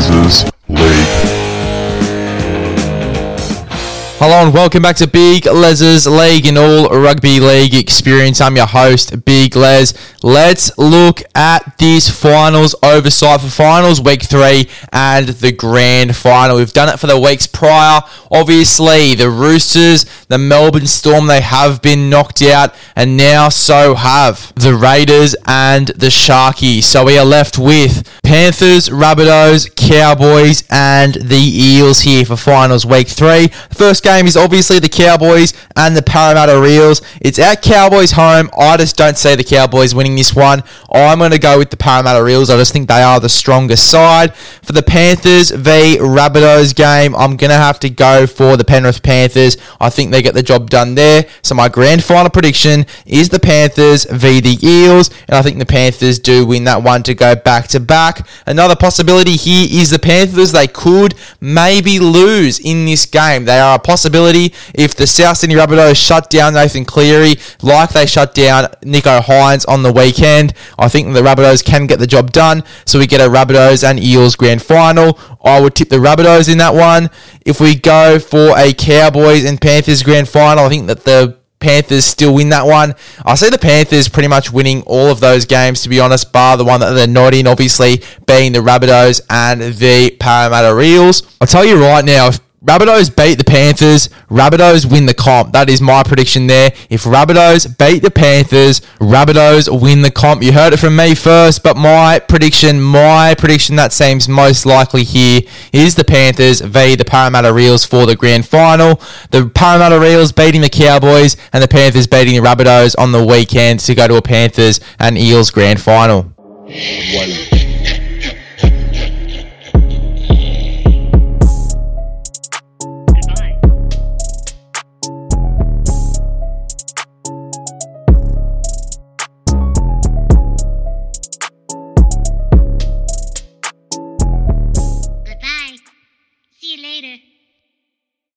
causes on? Welcome back to Big Les's League and all rugby league experience. I'm your host, Big Les. Let's look at these finals oversight for finals week three and the grand final. We've done it for the weeks prior. Obviously, the Roosters, the Melbourne Storm, they have been knocked out, and now so have the Raiders and the Sharkies. So we are left with Panthers, Rabbitohs, Cowboys, and the Eels here for finals week three. First game is obviously the Cowboys and the Parramatta Eels. It's at Cowboys home. I just don't see the Cowboys winning this one. I'm going to go with the Parramatta Eels. I just think they are the strongest side. For the Panthers v Rabbitohs game, I'm going to have to go for the Penrith Panthers. I think they get the job done there. So my grand final prediction is the Panthers v the Eels, and I think the Panthers do win that one to go back to back. Another possibility here is the Panthers. They could maybe lose in this game. They are a possibility if the South Sydney Rabbitohs shut down Nathan Cleary like they shut down Nicho Hynes on the weekend. I think the Rabbitohs can get the job done, so we get a Rabbitohs and Eels grand final. I would tip the Rabbitohs in that one. If we go for a Cowboys and Panthers grand final, I think that the Panthers still win that one. I see the Panthers pretty much winning all of those games, to be honest, bar the one that they're not in, obviously, being the Rabbitohs and the Parramatta Eels. I'll tell you right now, if Rabbitohs beat the Panthers. Rabbitohs win the comp. That is my prediction there. If Rabbitohs beat the Panthers, Rabbitohs win the comp. You heard it from me first, but my prediction, my prediction that seems most likely here is the Panthers v the Parramatta Eels for the grand final. The Parramatta Eels beating the Cowboys and the Panthers beating the Rabbitohs on the weekend to go to a Panthers and Eels grand final.